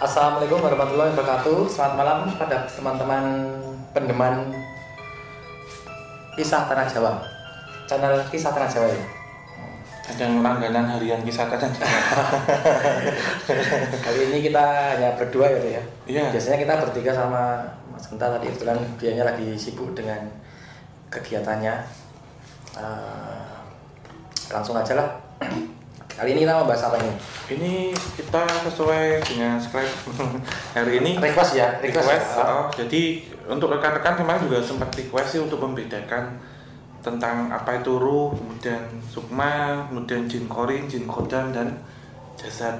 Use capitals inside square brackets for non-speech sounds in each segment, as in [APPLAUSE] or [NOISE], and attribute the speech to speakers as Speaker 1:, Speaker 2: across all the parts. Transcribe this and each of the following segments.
Speaker 1: Assalamualaikum warahmatullahi wabarakatuh. Selamat malam pada teman-teman pendeman kisah tanah Jawa. Channel kisah tanah Jawa ya.
Speaker 2: Kadang langganan harian kisah tanah Jawa. [LAUGHS]
Speaker 1: Kali ini kita hanya berdua ya, ya.
Speaker 2: Iya.
Speaker 1: Biasanya kita bertiga sama Mas Genta tadi kebetulan dianya lagi sibuk dengan kegiatannya. Eh, langsung aja lah. Kali ini kita mau bahas apa ini?
Speaker 2: Ini kita sesuai dengan script [LAUGHS] hari ini
Speaker 1: Request ya, request.
Speaker 2: request.
Speaker 1: ya.
Speaker 2: oh, jadi untuk rekan-rekan kemarin juga sempat request sih untuk membedakan tentang apa itu ruh, kemudian sukma, kemudian jin korin, jin kodam dan jasad.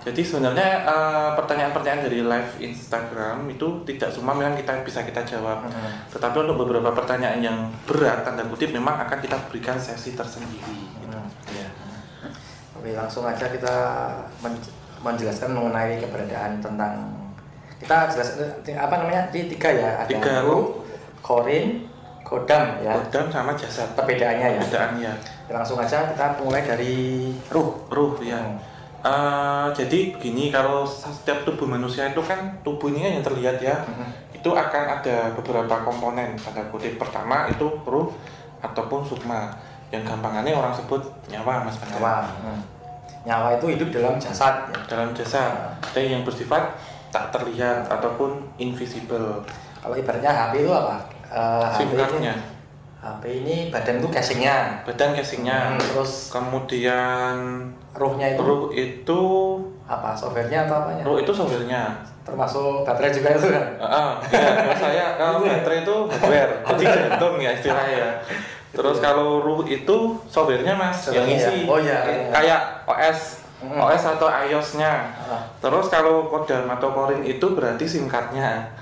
Speaker 2: Jadi sebenarnya eh, pertanyaan-pertanyaan dari live Instagram itu tidak semua memang kita bisa kita jawab.
Speaker 1: Hmm.
Speaker 2: Tetapi untuk beberapa pertanyaan yang berat tanda kutip memang akan kita berikan sesi tersendiri.
Speaker 1: Hmm. Oke, langsung aja kita men- menjelaskan mengenai keberadaan tentang kita jelas apa namanya di tiga ya ada
Speaker 2: Tiga
Speaker 1: ruh, korin, kodam ya
Speaker 2: Kodam sama jasad.
Speaker 1: perbedaannya ya.
Speaker 2: Perbedaannya.
Speaker 1: Langsung aja kita mulai dari ruh.
Speaker 2: Ruh ya.
Speaker 1: Hmm.
Speaker 2: Eh, jadi begini kalau setiap tubuh manusia itu kan tubuh ini kan yang terlihat ya
Speaker 1: Mhm.
Speaker 2: itu akan ada beberapa komponen tanda kutip pertama itu ruh ataupun sukma yang gampangannya orang sebut nyawa mas Pandu.
Speaker 1: Nyawa. Hmm. Nyawa itu hidup dalam jasad ya.
Speaker 2: dalam jasad ada yang bersifat tak terlihat ataupun invisible
Speaker 1: Kalau ibaratnya HP itu apa? Eh, HP
Speaker 2: SIM
Speaker 1: ini,
Speaker 2: cardnya
Speaker 1: HP ini badan itu casingnya.
Speaker 2: badan casingnya
Speaker 1: Hmm, terus
Speaker 2: kemudian
Speaker 1: ruhnya itu
Speaker 2: ruh itu
Speaker 1: apa? Softwarenya atau apanya?
Speaker 2: ruh itu softwarenya
Speaker 1: Termasuk baterai juga itu kan?
Speaker 2: Ah, ya, kalau saya kalau baterai itu hardware, jadi jantung ya istilahnya. [LAUGHS] Terus kalau ruh itu softwarenya mas, yang isi
Speaker 1: ya? Oh, iya, iya.
Speaker 2: kayak OS,
Speaker 1: Mm.
Speaker 2: OS atau iOS-nya.
Speaker 1: Ah.
Speaker 2: Terus kalau kodam atau korin itu berarti SIM card-nya.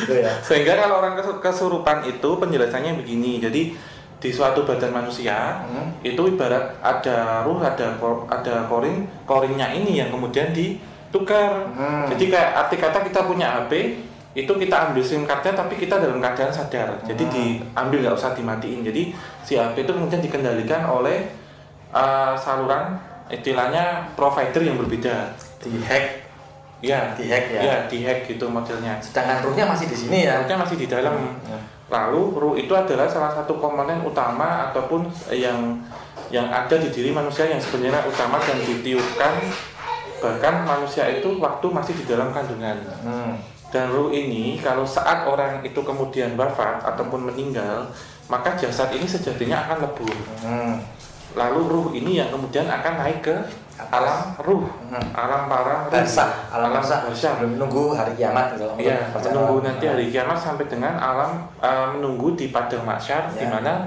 Speaker 1: Gitu ya. [LAUGHS]
Speaker 2: Sehingga kalau orang kesu- kesurupan itu penjelasannya begini. Jadi di suatu badan manusia
Speaker 1: Hmm.
Speaker 2: itu ibarat ada ruh, ada kor- ada korin, korinnya ini yang kemudian ditukar.
Speaker 1: Hmm.
Speaker 2: Jadi kayak arti kata kita punya HP itu kita ambil SIM cardnya tapi kita dalam keadaan sadar. Jadi
Speaker 1: Hmm.
Speaker 2: diambil nggak usah dimatiin. Jadi si HP itu kemudian dikendalikan oleh uh, saluran istilahnya provider yang berbeda.
Speaker 1: Di hack,
Speaker 2: Ya,
Speaker 1: di hack ya.
Speaker 2: ya dihack gitu modelnya.
Speaker 1: Sedangkan ruhnya masih di sini ya.
Speaker 2: Harusnya masih di dalam.
Speaker 1: Ya.
Speaker 2: Lalu ruh itu adalah salah satu komponen utama ataupun yang yang ada di diri manusia yang sebenarnya utama dan ditiupkan bahkan manusia itu waktu masih di dalam kandungan.
Speaker 1: Hmm.
Speaker 2: Dan ruh ini kalau saat orang itu kemudian wafat ataupun meninggal, maka jasad ini sejatinya akan lebur.
Speaker 1: Hmm.
Speaker 2: Lalu ruh ini yang kemudian akan naik ke alam ruh,
Speaker 1: Hmm.
Speaker 2: alam para ruh,
Speaker 1: alam barzah. Belum menunggu hari kiamat gitu.
Speaker 2: Iya, menunggu nanti hari kiamat sampai dengan alam eh, menunggu di padang mahsyar
Speaker 1: Ya.
Speaker 2: di mana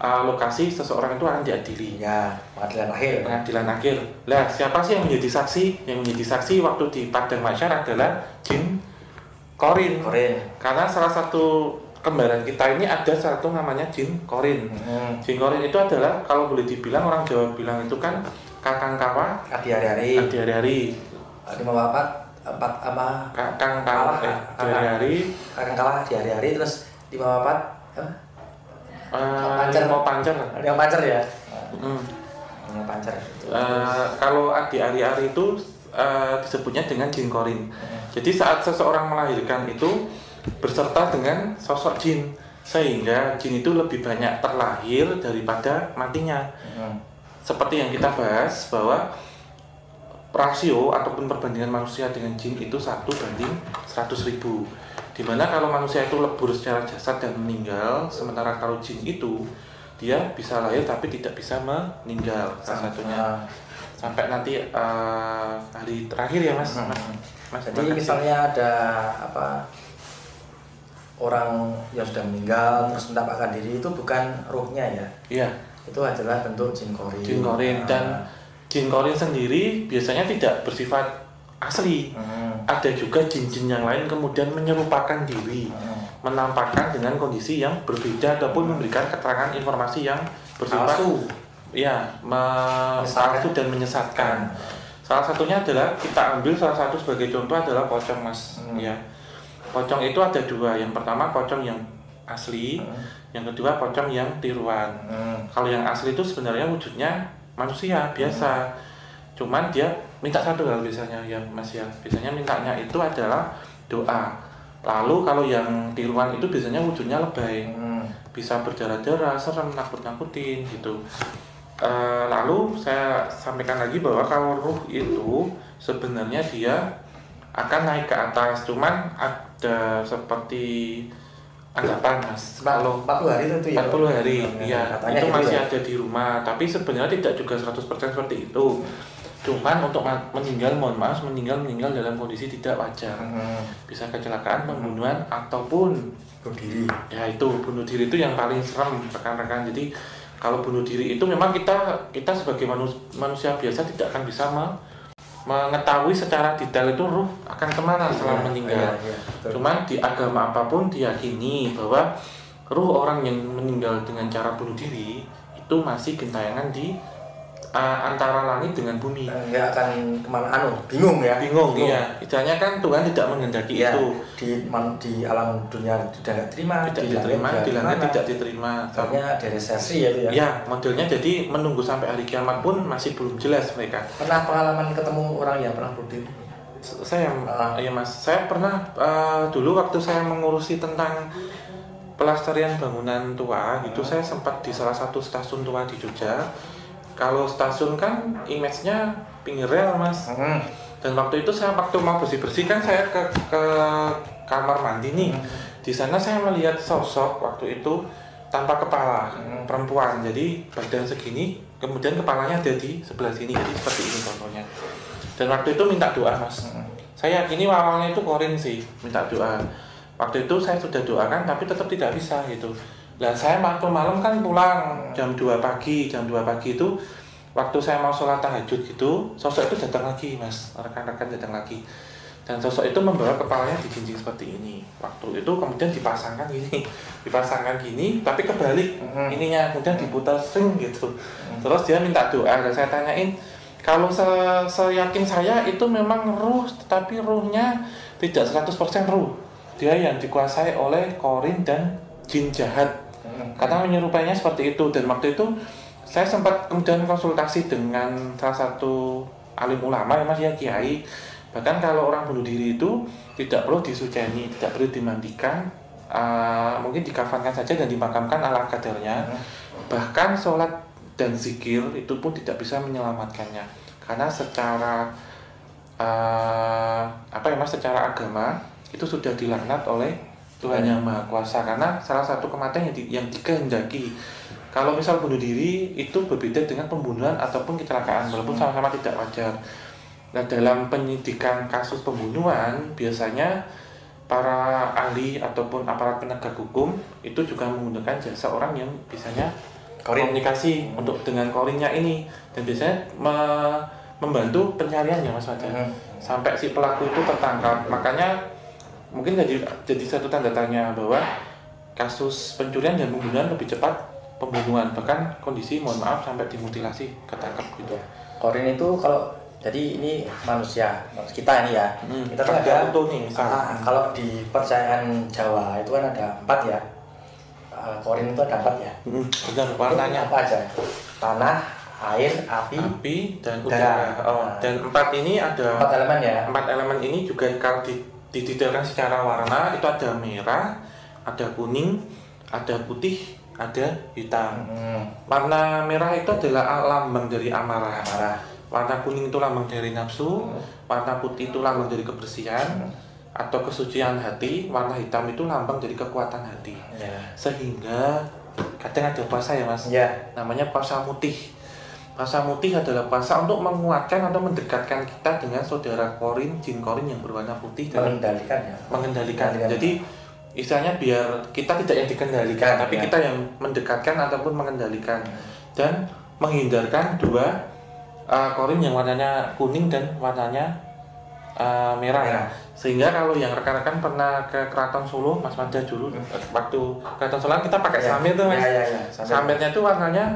Speaker 2: eh, lokasi seseorang itu akan diadili.
Speaker 1: Ya, pengadilan akhir.
Speaker 2: Pengadilan akhir. Lah, siapa sih yang menjadi saksi? Yang menjadi saksi waktu di padang mahsyar adalah jin korin.
Speaker 1: Korin.
Speaker 2: Karena salah satu kembaran kita ini ada satu namanya jin korin.
Speaker 1: Hmm.
Speaker 2: Jin korin itu adalah kalau boleh dibilang orang Jawa bilang itu kan kakang kawa
Speaker 1: Adi hari-hari.
Speaker 2: di hari-hari.
Speaker 1: Lima bapak empat apa?
Speaker 2: Kakang kawa eh, di hari-hari
Speaker 1: Kakang kalah di hari-hari terus lima bapak apa?
Speaker 2: eh,
Speaker 1: Pancer.
Speaker 2: mau pancer.
Speaker 1: Yang pancer ya.
Speaker 2: Hmm.
Speaker 1: Yang pancer.
Speaker 2: Eh, kalau di hari-hari itu eh, disebutnya dengan jin korin. Jadi saat seseorang melahirkan itu berserta dengan sosok jin sehingga jin itu lebih banyak terlahir daripada matinya.
Speaker 1: Hmm.
Speaker 2: Seperti yang kita bahas bahwa rasio ataupun perbandingan manusia dengan jin itu satu banding 100 ribu di mana kalau manusia itu lebur secara jasad dan meninggal sementara kalau jin itu dia bisa lahir tapi tidak bisa meninggal salah satunya sampai nanti eh, hari terakhir ya mas
Speaker 1: Hmm.
Speaker 2: mas, mas
Speaker 1: Jadi misalnya ada apa orang yang sudah meninggal terus menampakkan diri itu bukan ruhnya ya.
Speaker 2: iya
Speaker 1: Itu adalah bentuk jin korin.
Speaker 2: jin korin
Speaker 1: Nah,
Speaker 2: dan jin korin sendiri biasanya tidak bersifat asli
Speaker 1: hmm,
Speaker 2: ada juga jin-jin yang lain kemudian menyerupakan diri
Speaker 1: hmm.
Speaker 2: menampakkan dengan kondisi yang berbeda ataupun memberikan keterangan informasi yang bersifat
Speaker 1: Palsu.
Speaker 2: Ya palsu dan menyesatkan. Salah satunya adalah kita ambil salah satu sebagai contoh adalah pocong mas,
Speaker 1: Hmm.
Speaker 2: ya. Pocong itu ada dua. Yang pertama pocong yang asli,
Speaker 1: Hmm.
Speaker 2: yang kedua pocong yang tiruan.
Speaker 1: Hmm.
Speaker 2: Kalau yang asli itu sebenarnya wujudnya manusia biasa. cuman dia minta satu hal biasanya ya mas ya biasanya mintanya itu adalah doa lalu kalau yang tiruan itu biasanya wujudnya lebay
Speaker 1: Hmm.
Speaker 2: bisa berdarah-darah, serem, nakut-nakutin gitu. Eh, lalu saya sampaikan lagi bahwa kalau ruh itu sebenarnya dia akan naik ke atas, cuman ada seperti anggapan mas. Kalau
Speaker 1: 40 hari itu ya
Speaker 2: 40 hari, ya
Speaker 1: katanya
Speaker 2: itu
Speaker 1: gitu
Speaker 2: masih
Speaker 1: ya.
Speaker 2: ada di rumah, tapi sebenarnya tidak juga 100% seperti itu. Cuman untuk meninggal, mohon maaf, meninggal meninggal dalam kondisi tidak wajar,
Speaker 1: Hmm.
Speaker 2: bisa kecelakaan, pembunuhan ataupun
Speaker 1: bunuh diri
Speaker 2: ya itu bunuh diri itu yang paling serem rekan-rekan jadi kalau bunuh diri itu memang kita kita sebagai manus- manusia biasa tidak akan bisa me- mengetahui secara detail itu ruh akan ke mana setelah
Speaker 1: Iya,
Speaker 2: meninggal
Speaker 1: iya, iya, betul.
Speaker 2: cuman di agama apa pun diyakini bahwa ruh orang yang meninggal dengan cara bunuh diri itu masih gentayangan di uh, antara langit dengan bumi.
Speaker 1: Nggak akan ke mana anu bingung ya.
Speaker 2: Bingung iya. Istilahnya kan Tuhan tidak menghendaki
Speaker 1: Iya,
Speaker 2: itu.
Speaker 1: di man- di alam dunia tidak terima
Speaker 2: tidak
Speaker 1: di
Speaker 2: diterima di langit tidak diterima.
Speaker 1: Soalnya dari sesi ya itu ya.
Speaker 2: Ya, modelnya jadi menunggu sampai hari kiamat pun masih belum jelas mereka.
Speaker 1: pernah pengalaman ketemu orang yang pernah bunuh diri
Speaker 2: Saya,
Speaker 1: Ah.
Speaker 2: ya mas, saya pernah eh, dulu waktu saya mengurusi tentang pelestarian bangunan tua, gitu, saya sempat di salah satu stasiun tua di Jogja. Kalau stasiun kan image-nya pinggir rel mas,
Speaker 1: Hmm.
Speaker 2: dan waktu itu saya waktu mau bersih bersih kan saya ke ke kamar mandi nih. Di sana saya melihat sosok waktu itu tanpa kepala
Speaker 1: Hmm.
Speaker 2: perempuan, jadi badan segini, kemudian kepalanya ada di sebelah sini, jadi seperti ini contohnya. Dan waktu itu minta doa mas.
Speaker 1: Hmm.
Speaker 2: Saya yakini awalnya itu korin sih minta doa. Waktu itu saya sudah doakan tapi tetap tidak bisa gitu. Lah saya waktu malam kan pulang jam 2 pagi, jam 2 pagi itu waktu saya mau sholat tahajud gitu, sosok itu datang lagi mas, rekan-rekan datang lagi. Dan sosok itu membawa kepalanya dijinjing seperti ini. Waktu itu kemudian dipasangkan gini, [LAUGHS] dipasangkan gini, tapi kebalik
Speaker 1: Mhm.
Speaker 2: ininya, kemudian diputar string gitu. Terus dia minta doa dan saya tanyain, kalau se seyakin saya itu memang ruh, tetapi ruhnya tidak 100% ruh. Dia yang dikuasai oleh korin dan jin jahat.
Speaker 1: Hmm.
Speaker 2: Karena menyerupainya seperti itu dan waktu itu saya sempat kemudian konsultasi dengan salah satu alim ulama ya mas ya kiai. Bahkan kalau orang bunuh diri itu tidak perlu disujani, tidak perlu dimandikan, uh, mungkin dikafankan saja dan dimakamkan ala kadarnya. Bahkan sholat dan zikir itu pun tidak bisa menyelamatkannya karena secara uh, apa ya mas secara agama itu sudah dilaknat oleh Tuhan yang Maha Kuasa. Karena salah satu kematian yang, di, yang dikehendaki kalau misal bunuh diri itu berbeda dengan pembunuhan ataupun kecelakaan walaupun sama-sama tidak wajar. Nah dalam penyidikan kasus pembunuhan biasanya para ahli ataupun aparat penegak hukum itu juga menggunakan jasa orang yang biasanya
Speaker 1: Korin.
Speaker 2: komunikasi untuk dengan korinnya ini. Dan biasanya me- membantu pencarian ya mas Fajar.
Speaker 1: Hmm.
Speaker 2: sampai si pelaku itu tertangkap. Makanya mungkin jadi jadi satu tanda tanya bahwa kasus pencurian dan pembunuhan lebih cepat pembunuhan bahkan kondisi mohon maaf sampai dimutilasi ketangkap gitu
Speaker 1: Korin itu kalau jadi ini manusia, kita ini ya.
Speaker 2: Hmm,
Speaker 1: kita tuh
Speaker 2: kerja
Speaker 1: ada
Speaker 2: utuh nih, misal.
Speaker 1: Ah, kalau di percayaan Jawa itu kan ada empat ya. Ah, korin itu ada empat ya.
Speaker 2: Hmm, benar warnanya
Speaker 1: apa aja? Tanah, air, api,
Speaker 2: api dan
Speaker 1: Udara.
Speaker 2: udara oh, dan empat ini ada
Speaker 1: empat elemen ya.
Speaker 2: empat elemen ini juga kalau di- didetailkan secara warna itu ada merah ada kuning ada putih ada hitam
Speaker 1: Hmm,
Speaker 2: warna merah itu adalah lambang dari amarah
Speaker 1: marah.
Speaker 2: warna kuning itu lambang dari nafsu
Speaker 1: Hmm.
Speaker 2: warna putih itu lambang dari kebersihan atau kesucian hati warna hitam itu lambang dari kekuatan hati
Speaker 1: Ya.
Speaker 2: sehingga kadang ada puasa ya mas
Speaker 1: Ya.
Speaker 2: namanya puasa mutih puasa mutih adalah puasa untuk menguatkan atau mendekatkan kita dengan saudara korin jin korin yang berwarna putih dan
Speaker 1: Mengendalikan ya.
Speaker 2: mengendalikan
Speaker 1: Mengendalikan.
Speaker 2: jadi istilahnya biar kita tidak yang dikendalikan
Speaker 1: Kan,
Speaker 2: tapi
Speaker 1: ya.
Speaker 2: kita yang mendekatkan ataupun mengendalikan dan menghindarkan dua uh, korin yang warnanya kuning dan warnanya uh, merah.
Speaker 1: Merah.
Speaker 2: sehingga kalau yang rekan-rekan pernah ke Keraton Solo Mas Manda dulu waktu Keraton Solo kan kita pakai
Speaker 1: Ya.
Speaker 2: samir tuh Mas
Speaker 1: Ya, ya, ya. Samir.
Speaker 2: samirnya itu warnanya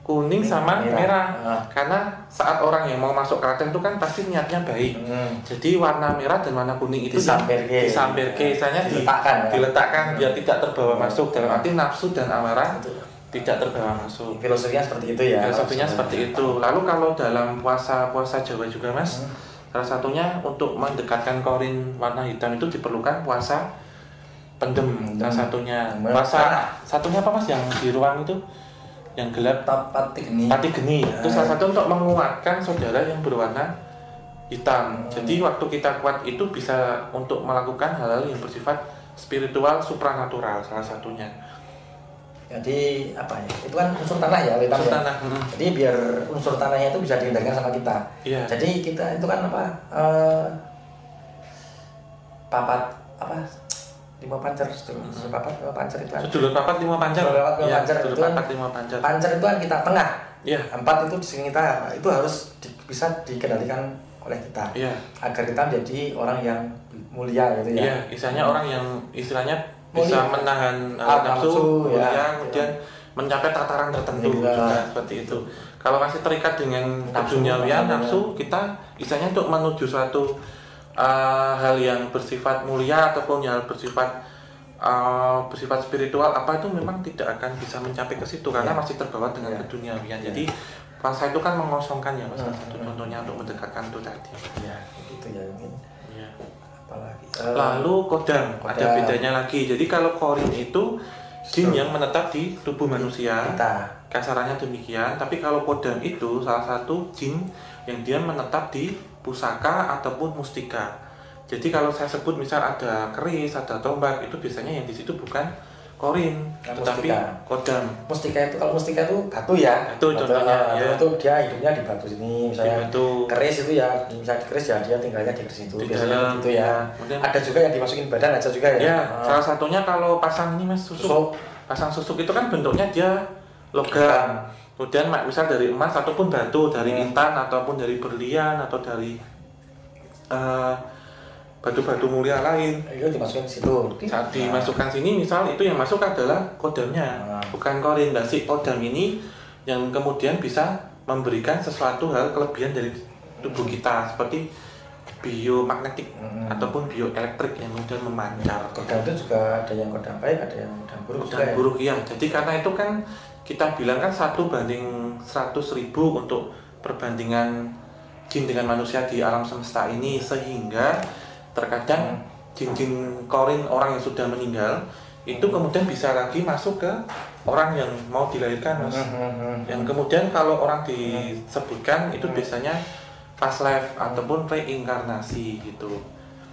Speaker 2: kuning sama
Speaker 1: Merah.
Speaker 2: merah,
Speaker 1: Ah.
Speaker 2: karena saat orang yang mau masuk keraton itu kan pasti niatnya baik
Speaker 1: Hmm.
Speaker 2: jadi warna merah dan warna kuning itu
Speaker 1: Disampirke.
Speaker 2: disampirke, misalnya di-
Speaker 1: Diletakkan, ya.
Speaker 2: diletakkan biar tidak terbawa masuk dalam arti nafsu dan amarah tidak terbawa masuk
Speaker 1: filosofinya seperti itu ya
Speaker 2: filosofinya seperti itu lalu kalau dalam puasa puasa Jawa juga mas
Speaker 1: Hmm.
Speaker 2: salah satunya untuk mendekatkan korin warna hitam itu diperlukan puasa pendem
Speaker 1: Pendem.
Speaker 2: salah satunya
Speaker 1: Hmm.
Speaker 2: puasa satunya apa mas yang di ruang itu yang gelap
Speaker 1: tapat ini
Speaker 2: Pati geni itu
Speaker 1: Ya.
Speaker 2: salah satu untuk menguatkan saudara yang berwarna hitam.
Speaker 1: Hmm.
Speaker 2: Jadi waktu kita kuat itu bisa untuk melakukan hal-hal yang bersifat spiritual supranatural salah satunya.
Speaker 1: jadi apa ya itu kan unsur tanah ya hitam
Speaker 2: Unsur
Speaker 1: ya.
Speaker 2: tanah, hmm.
Speaker 1: jadi biar unsur tanahnya itu bisa dihindarikan sama kita
Speaker 2: Iya.
Speaker 1: jadi kita itu kan apa eh, papat apa lima pancer sedulur papat lima pancer itu
Speaker 2: Sedulur papat lima pancar.
Speaker 1: Sedulur papat lima pancar
Speaker 2: sedulur
Speaker 1: itu
Speaker 2: papat lima pancar.
Speaker 1: pancer itu kan kita tengah
Speaker 2: Iya.
Speaker 1: empat itu di sini kita itu harus di- bisa dikendalikan oleh kita
Speaker 2: Iya.
Speaker 1: agar kita menjadi orang yang mulia gitu ya
Speaker 2: Iya, istilahnya orang yang istilahnya bisa
Speaker 1: Mulia.
Speaker 2: menahan uh,
Speaker 1: Ah,
Speaker 2: nafsu,
Speaker 1: nafsu, ya.
Speaker 2: mulia, kemudian mencapai tataran tertentu
Speaker 1: Iya.
Speaker 2: juga seperti itu. Kalau masih terikat dengan
Speaker 1: Nafsu, makanya.
Speaker 2: nafsu, kita istilahnya untuk menuju suatu uh, hal yang bersifat mulia ataupun yang bersifat uh, bersifat spiritual apa itu memang tidak akan bisa mencapai ke situ karena
Speaker 1: Iya.
Speaker 2: masih terbawa dengan
Speaker 1: Iya.
Speaker 2: keduniawian.
Speaker 1: Iya.
Speaker 2: Jadi puasa itu kan mengosongkan ya, mas. Satu
Speaker 1: hmm.
Speaker 2: contohnya untuk mendekatkan itu tadi.
Speaker 1: ya gitu ya mungkin
Speaker 2: Iya.
Speaker 1: apalagi Eh,
Speaker 2: Lalu kodam, ada bedanya lagi. Jadi kalau korin itu jin yang menetap di tubuh manusia,
Speaker 1: kita
Speaker 2: kasarannya demikian. Tapi kalau kodam itu salah satu jin yang dia menetap di pusaka ataupun mustika. Jadi kalau saya sebut misal ada keris, ada tombak, itu biasanya yang di situ bukan korin,
Speaker 1: Yang
Speaker 2: tetapi
Speaker 1: mustika.
Speaker 2: kodam.
Speaker 1: mustika itu kalau mustika itu batu ya
Speaker 2: Batu contohnya, ya.
Speaker 1: itu dia hidupnya di batu sini
Speaker 2: Di
Speaker 1: misalnya
Speaker 2: batu.
Speaker 1: keris itu ya misalnya keris ya dia tinggalnya di keris itu
Speaker 2: Di
Speaker 1: biasanya
Speaker 2: dalam,
Speaker 1: gitu ya
Speaker 2: ya. Kemudian-
Speaker 1: ada juga yang dimasukin badan aja juga ya
Speaker 2: Ya,
Speaker 1: Ah.
Speaker 2: salah satunya kalau pasang ini mas susuk.
Speaker 1: Susuk.
Speaker 2: Pasang susuk itu kan bentuknya dia logam. Kemudian mak- misal dari emas ataupun batu, dari
Speaker 1: Hmm.
Speaker 2: intan ataupun dari berlian atau dari eh, batu-batu mulia lain.
Speaker 1: itu dimasukin di situ
Speaker 2: Saat
Speaker 1: Nah,
Speaker 2: dimasukkan sini, misal itu yang masuk adalah kodamnya,
Speaker 1: Ah.
Speaker 2: bukan korin. Nah, si kodam ini yang kemudian bisa memberikan sesuatu hal kelebihan dari tubuh kita seperti biomagnetik
Speaker 1: Hmm.
Speaker 2: ataupun bioelektrik yang kemudian memancar.
Speaker 1: kodam itu juga ada yang kodam baik ada yang kodam buruk juga
Speaker 2: dan
Speaker 1: ya
Speaker 2: buruk ya jadi karena itu kan kita bilang kan satu banding 100 ribu untuk perbandingan jin dengan manusia di alam semesta ini sehingga terkadang
Speaker 1: Hmm.
Speaker 2: jin-jin korin orang yang sudah meninggal itu kemudian bisa lagi masuk ke orang yang mau dilahirkan mas
Speaker 1: Hmm, hmm, hmm.
Speaker 2: yang kemudian kalau orang disebutkan itu biasanya past life ataupun reinkarnasi gitu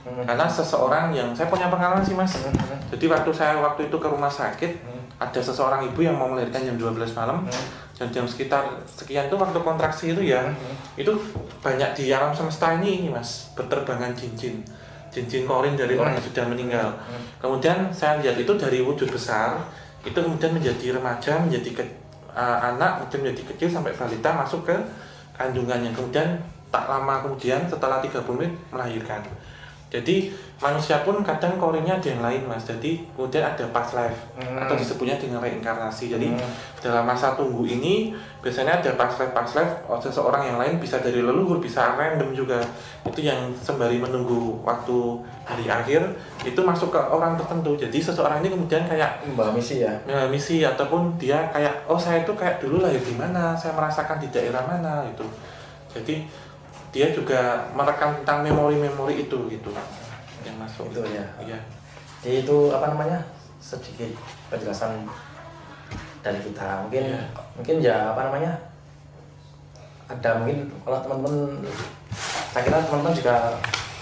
Speaker 1: Hmm.
Speaker 2: karena seseorang yang saya punya pengalaman sih mas
Speaker 1: Hmm, hmm.
Speaker 2: jadi waktu saya waktu itu ke rumah sakit
Speaker 1: Hmm.
Speaker 2: Ada seseorang ibu yang mau melahirkan jam 12 malam
Speaker 1: Hmm.
Speaker 2: dan jam sekitar sekian itu waktu kontraksi itu ya
Speaker 1: Hmm.
Speaker 2: itu banyak di alam semesta ini ini mas berterbangan cincin cincin korin dari orang yang sudah meninggal
Speaker 1: Hmm.
Speaker 2: kemudian saya lihat itu dari wujud besar itu kemudian menjadi remaja menjadi ke- uh, anak kemudian menjadi kecil sampai balita masuk ke kandungannya kemudian tak lama kemudian setelah 30 menit melahirkan jadi manusia pun kadang korinnya ada yang lain mas. Jadi kemudian ada past life
Speaker 1: Hmm.
Speaker 2: atau disebutnya dengan reinkarnasi. Jadi
Speaker 1: Hmm.
Speaker 2: dalam masa tunggu ini biasanya ada past life past life oh, seseorang yang lain bisa dari leluhur bisa random juga. Itu yang sembari menunggu waktu hari akhir itu masuk ke orang tertentu. Jadi seseorang ini kemudian kayak
Speaker 1: Mbak misi ya?
Speaker 2: Ya, misi ataupun dia kayak oh saya itu kayak dulu lahir di mana saya merasakan di daerah mana itu jadi dia juga merekam tentang memori-memori itu gitu yang masuk
Speaker 1: Itu ya.
Speaker 2: iya
Speaker 1: Jadi itu apa namanya sedikit penjelasan dari kita mungkin
Speaker 2: Iya.
Speaker 1: mungkin ya apa namanya ada mungkin kalau teman-teman saya kira teman-teman juga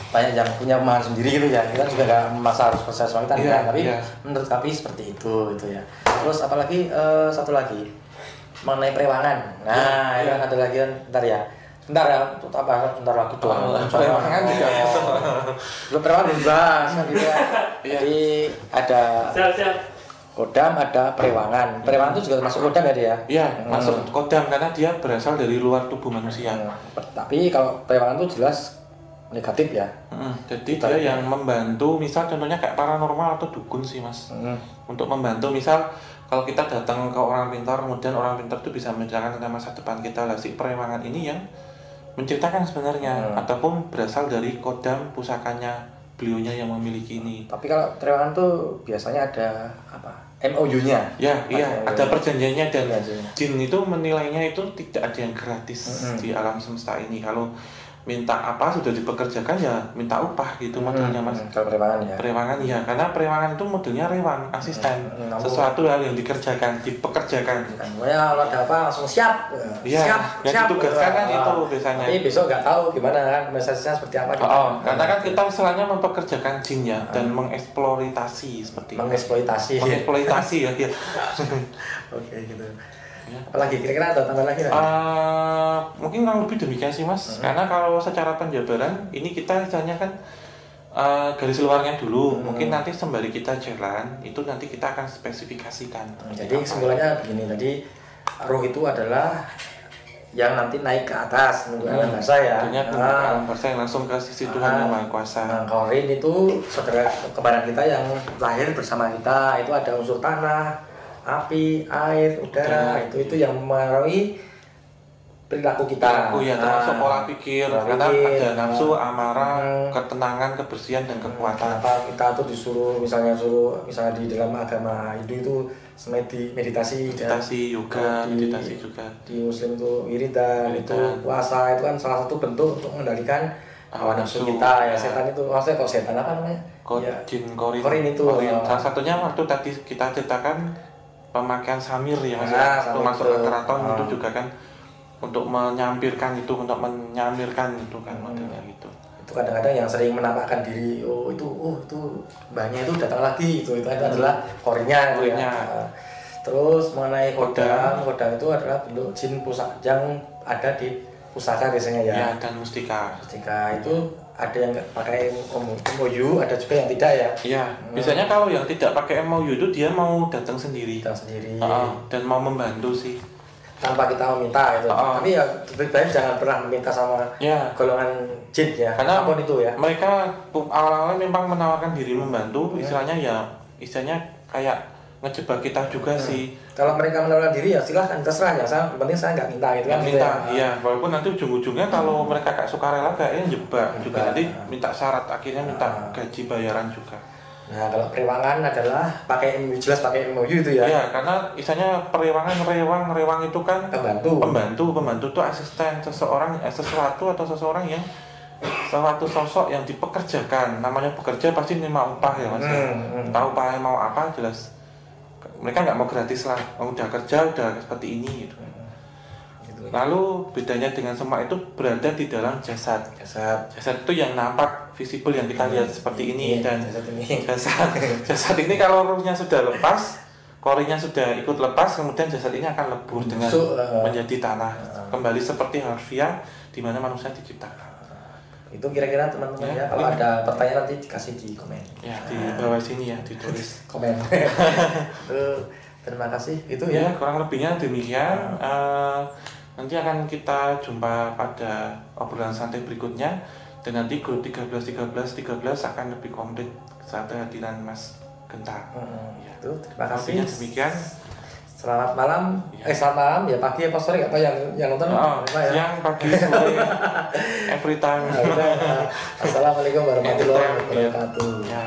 Speaker 1: banyak yang punya pemahaman sendiri gitu ya kita juga nggak masa harus percaya sama kita enggak, tapi
Speaker 2: iya.
Speaker 1: menurut kami seperti itu gitu ya terus apalagi eh, satu lagi mengenai perewangan nah
Speaker 2: Iya,
Speaker 1: itu
Speaker 2: iya.
Speaker 1: ada lagi kan bentar ya bentar ya untuk tambah bentar lagi doang.
Speaker 2: Oh, juga.
Speaker 1: belum perewangan belum bahas kan gitu [LAUGHS] ya jadi ada
Speaker 3: siap siap.
Speaker 1: Kodam ada perewangan. Perewangan itu juga termasuk kodam ya? Dia
Speaker 2: Iya,
Speaker 1: Hmm.
Speaker 2: masuk kodam karena dia berasal dari luar tubuh manusia.
Speaker 1: tapi kalau perewangan itu jelas negatif ya?
Speaker 2: Mm, Jadi dia yang membantu, misal contohnya kayak paranormal atau dukun sih mas,
Speaker 1: Hmm.
Speaker 2: untuk membantu misal kalau kita datang ke orang pintar, kemudian orang pintar itu bisa menceritakan tentang masa depan kita. Lah si perewangan ini yang menceritakan sebenarnya
Speaker 1: Hmm.
Speaker 2: ataupun berasal dari kodam pusakanya beliaunya yang memiliki ini.
Speaker 1: tapi kalau perewangan tuh biasanya ada apa MOU-nya.
Speaker 2: Ya, iya, ada
Speaker 1: MOU.
Speaker 2: perjanjiannya dan
Speaker 1: Iya, iya.
Speaker 2: jin itu menilainya itu tidak ada yang gratis
Speaker 1: Mm-mm.
Speaker 2: di alam semesta ini. Kalau minta apa sudah dipekerjakan ya minta upah gitu modelnya mas.
Speaker 1: Hmm, Kalau perewangan ya.
Speaker 2: Perewangan ya, karena perewangan itu modelnya rewang, asisten,
Speaker 1: Mm, namun-
Speaker 2: sesuatu hal yang dikerjakan, dipekerjakan.
Speaker 1: Kan, pokoknya kalau ada apa langsung siap.
Speaker 2: Iya,
Speaker 1: siap,
Speaker 2: yang
Speaker 1: siap.
Speaker 2: ditugaskan kan
Speaker 1: Ah,
Speaker 2: itu biasanya.
Speaker 1: Tapi besok nggak tahu gimana kan prosesnya seperti apa.
Speaker 2: Oh, oh, karena kan kita istilahnya mempekerjakan jin ya dan mengeksploitasi seperti
Speaker 1: mengeksploitasi.
Speaker 2: mengeksploitasi ya, ya. [LAUGHS]
Speaker 1: Oke gitu.
Speaker 2: Ya.
Speaker 1: Apalagi kira-kira ada tambahan lagi?
Speaker 2: Eh, mungkin kurang lebih demikian sih mas karena kalau secara penjabaran ini kita misalnya kan eh, garis luarnya dulu
Speaker 1: Hmm.
Speaker 2: mungkin nanti sembari kita jalan itu nanti kita akan spesifikasikan
Speaker 1: Jadi kesimpulannya begini tadi roh itu adalah yang nanti naik ke atas menuju alam bahasa ya.
Speaker 2: Tentunya
Speaker 1: Ah,
Speaker 2: alam bahasa yang langsung ke sisi Tuhan
Speaker 1: Ah.
Speaker 2: yang Maha Kuasa
Speaker 1: Nah, Korin itu saudara kembaran kita yang lahir bersama kita itu ada unsur tanah, api, air, udara
Speaker 2: Udara.
Speaker 1: itu itu yang mempengaruhi perilaku kita.
Speaker 2: Aku ya termasuk
Speaker 1: Nah,
Speaker 2: pola pikir karena ada nafsu,
Speaker 1: nah,
Speaker 2: amarah,
Speaker 1: hmm.
Speaker 2: ketenangan, kebersihan dan kekuatan.
Speaker 1: Kenapa kita tuh disuruh misalnya suruh misalnya di dalam agama Hindu itu semedi meditasi dan
Speaker 2: Meditasi, yoga,
Speaker 1: di-
Speaker 2: meditasi juga.
Speaker 1: di Muslim itu wiridan, itu puasa itu kan salah satu bentuk untuk mengendalikan hawa nafsu kita ya
Speaker 2: ya.
Speaker 1: setan itu maksudnya kok setan apa namanya?
Speaker 2: Ko-
Speaker 1: Ya,
Speaker 2: jin korin.
Speaker 1: Korin itu, oh.
Speaker 2: Salah satunya waktu tadi kita ceritakan pemakaian samir ya mas
Speaker 1: Ah,
Speaker 2: ya. Waktu masuk ke keraton
Speaker 1: Ah.
Speaker 2: itu juga kan untuk menyampirkan itu, untuk menyamirkan itu kan
Speaker 1: Hmm.
Speaker 2: modelnya gitu.
Speaker 1: itu kadang-kadang yang sering menampakkan diri oh itu oh itu mbahnya itu datang lagi itu itu adalah korinnya gitu ya.
Speaker 2: Korinnya.
Speaker 1: Nah, terus mengenai
Speaker 2: Kodam.
Speaker 1: kodam itu adalah bentuk jin pusaka yang ada di pusaka biasanya ya,
Speaker 2: Ya, dan mustika.
Speaker 1: ketika itu ada yang nggak pakai MOU ada juga yang tidak ya?
Speaker 2: Iya, biasanya kalau yang tidak pakai MOU itu dia mau datang sendiri.
Speaker 1: kita sendiri.
Speaker 2: Ah, dan mau membantu sih.
Speaker 1: tanpa kita meminta itu
Speaker 2: Ah.
Speaker 1: tapi ya lebih baik jangan pernah meminta sama
Speaker 2: Ya,
Speaker 1: golongan jin ya.
Speaker 2: Karena-
Speaker 1: apa pun itu ya.
Speaker 2: mereka awal-awal memang menawarkan diri membantu, istilahnya ya, istilahnya kayak ngejebak kita juga sih.
Speaker 1: Kalau mereka menawarkan diri ya silahkan terserah ya saya penting saya nggak minta gitu kan
Speaker 2: minta
Speaker 1: gitu ya.
Speaker 2: iya walaupun nanti ujung-ujungnya kalau mereka gak suka rela kayaknya jebak juga nanti minta syarat akhirnya minta
Speaker 1: Ah.
Speaker 2: gaji bayaran juga
Speaker 1: Nah, kalau perewangan adalah pakai MOU jelas pakai MOU itu ya.
Speaker 2: ya karena istilahnya perewangan rewang rewang itu kan
Speaker 1: Pembantu.
Speaker 2: pembantu pembantu itu asisten seseorang eh, sesuatu atau seseorang yang suatu sosok yang dipekerjakan namanya bekerja pasti nerima upah ya mas ya.
Speaker 1: Hmm, hmm.
Speaker 2: tahu upahnya mau apa jelas mereka nggak mau gratis lah mau udah kerja udah seperti ini gitu
Speaker 1: Gitu.
Speaker 2: lalu bedanya dengan semak itu berada di dalam jasad
Speaker 1: Jasad.
Speaker 2: jasad itu yang nampak visible yang kita lihat seperti ini
Speaker 1: Iya,
Speaker 2: dan
Speaker 1: jasad ini.
Speaker 2: jasad [LAUGHS] jasad ini kalau ruhnya sudah lepas korinya sudah ikut lepas kemudian jasad ini akan lebur dengan
Speaker 1: eh.
Speaker 2: menjadi tanah kembali seperti harfiah di mana manusia diciptakan
Speaker 1: Itu kira-kira teman-teman
Speaker 2: Ya,
Speaker 1: ya. Kalau ada pertanyaan nanti dikasih di komen.
Speaker 2: ya di bawah sini ya ditulis [LAUGHS]
Speaker 1: Komen. [LAUGHS] Terima kasih. Itu
Speaker 2: ya
Speaker 1: ya.
Speaker 2: kurang lebihnya demikian Eh, nanti akan kita jumpa pada obrolan santai berikutnya dan nanti grup 13 13 13 akan lebih komplit saat kehadiran Mas Genta
Speaker 1: Hmm,
Speaker 2: Ya.
Speaker 1: Itu terima kasih.
Speaker 2: Artinya demikian
Speaker 1: Selamat malam.
Speaker 2: Ya.
Speaker 1: Eh selamat malam ya pagi apa sore apa yang yang nonton
Speaker 2: Oh,
Speaker 1: apa ya?
Speaker 2: siang, pagi, sore, [LAUGHS] every time.
Speaker 1: Nah. Assalamualaikum warahmatullahi
Speaker 2: Anytime, ya.
Speaker 1: wabarakatuh.
Speaker 2: Ya.